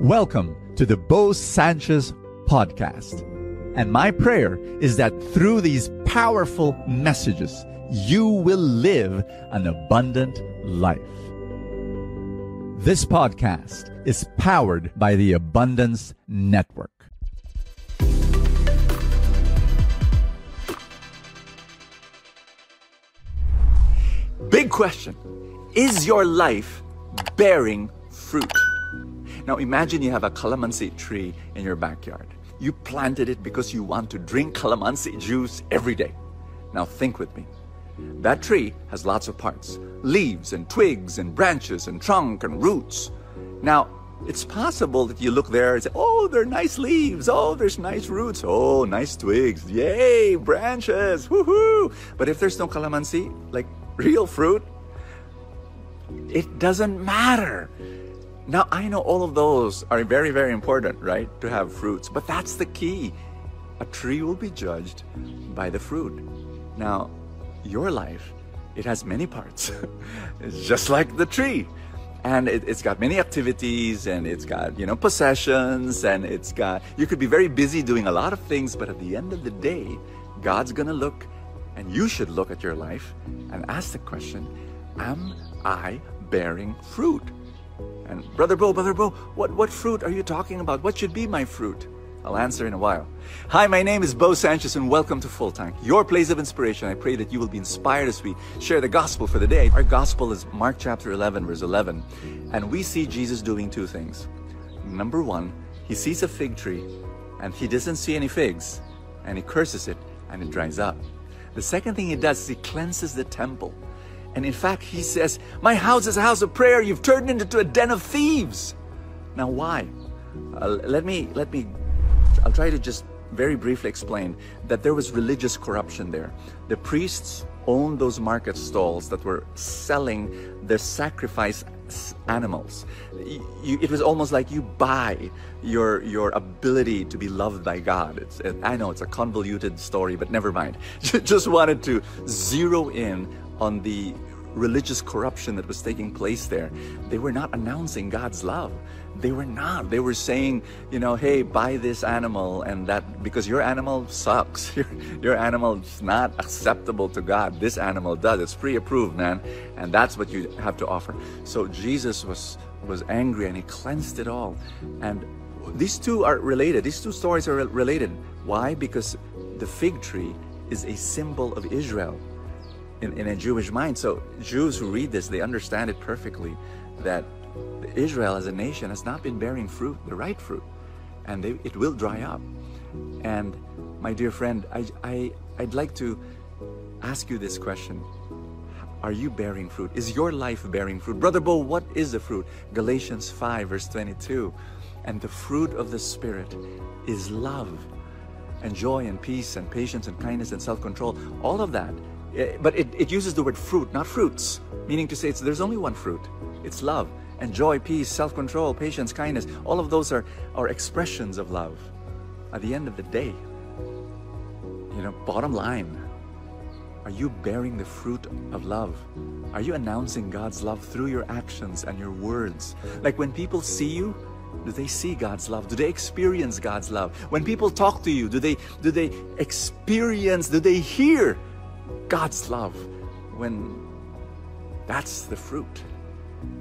Welcome to the Bo Sanchez podcast. And my prayer is that through these powerful messages, you will live an abundant life. This podcast is powered by the Abundance Network. Big question Is your life bearing fruit? Now imagine you have a calamansi tree in your backyard. You planted it because you want to drink calamansi juice every day. Now think with me. That tree has lots of parts leaves and twigs and branches and trunk and roots. Now, it's possible that you look there and say, Oh, they're nice leaves. Oh, there's nice roots. Oh, nice twigs. Yay, branches. Woohoo. But if there's no calamansi, like real fruit, it doesn't matter. Now, I know all of those are very, very important, right? To have fruits, but that's the key. A tree will be judged by the fruit. Now, your life, it has many parts. it's just like the tree. And it, has got many activities and it's got, you know, possessions and it's got, you could be very busy doing a lot of things, but at the end of the day, God's gonna look and you should look at your life and ask the question, Am I bearing fruit? And Brother Bo, Brother Bo, what, what fruit are you talking about? What should be my fruit? I'll answer in a while. Hi, my name is Bo Sanchez and welcome to Full Tank, your place of inspiration. I pray that you will be inspired as we share the gospel for the day. Our gospel is Mark chapter 11, verse 11. And we see Jesus doing two things. Number one, he sees a fig tree and he doesn't see any figs and he curses it and it dries up. The second thing he does is he cleanses the temple. And in fact, he says, My house is a house of prayer. You've turned it into a den of thieves. Now, why? Uh, let me, let me, I'll try to just very briefly explain that there was religious corruption there. The priests owned those market stalls that were selling their sacrifice animals. You, it was almost like you buy your your ability to be loved by God. It's, I know it's a convoluted story, but never mind. Just wanted to zero in on the religious corruption that was taking place there. They were not announcing God's love. They were not. They were saying, you know, hey, buy this animal and that because your animal sucks. Your, your is not acceptable to God. This animal does. It's pre-approved, man. And that's what you have to offer. So Jesus was was angry and he cleansed it all. And these two are related. These two stories are related. Why? Because the fig tree is a symbol of Israel in, in a Jewish mind. So Jews who read this, they understand it perfectly that Israel as a nation has not been bearing fruit, the right fruit, and they, it will dry up. And my dear friend, I, I, I'd like to ask you this question. Are you bearing fruit? Is your life bearing fruit? Brother Bo, what is the fruit? Galatians 5, verse 22. And the fruit of the Spirit is love and joy and peace and patience and kindness and self control. All of that Eh, but it, it uses the word fruit, not fruits, meaning to say it's, there's only one fruit. It's love and joy, peace, self-control, patience, kindness. All of those are, are expressions of love. At the end of the day, you know, bottom line, are you bearing the fruit of love? Are you announcing God's love through your actions and your words? Like when people see you, do they see God's love? Do they experience God's love? When people talk to you, do they do they experience, do they hear God's love when that's the fruit.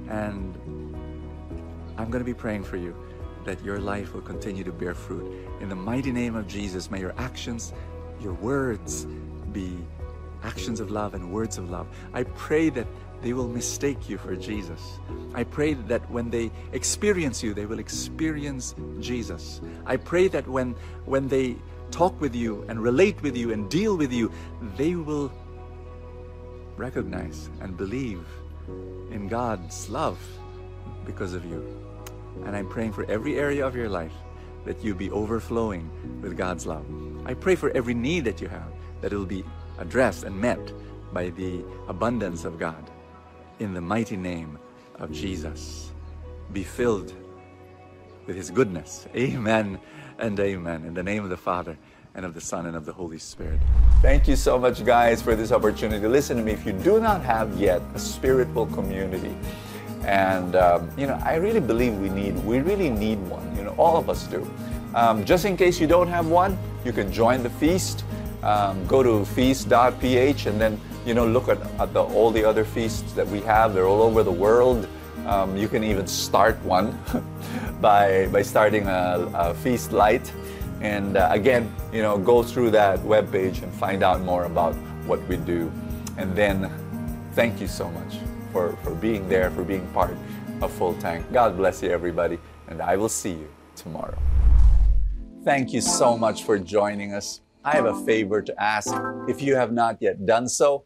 And I'm going to be praying for you that your life will continue to bear fruit. In the mighty name of Jesus, may your actions, your words be actions of love and words of love. I pray that they will mistake you for Jesus. I pray that when they experience you, they will experience Jesus. I pray that when when they talk with you and relate with you and deal with you, they will recognize and believe in God's love because of you. And I'm praying for every area of your life that you be overflowing with God's love. I pray for every need that you have, that it will be addressed and met by the abundance of God. In the mighty name of Jesus, be filled with His goodness. Amen and amen. In the name of the Father, and of the Son, and of the Holy Spirit. Thank you so much, guys, for this opportunity. Listen to me. If you do not have yet a spiritual community, And um, you know, I really believe we need we really need one. You know, all of us do. Um, just in case you don't have one, you can join the feast. Um, go to feast.ph and then you know look at, at the, all the other feasts that we have. They're all over the world. Um, you can even start one by by starting a, a feast light. And uh, again, you know, go through that web page and find out more about what we do. And then, thank you so much for, for being there, for being part of Full Tank. God bless you, everybody, and I will see you tomorrow. Thank you so much for joining us. I have a favor to ask. If you have not yet done so,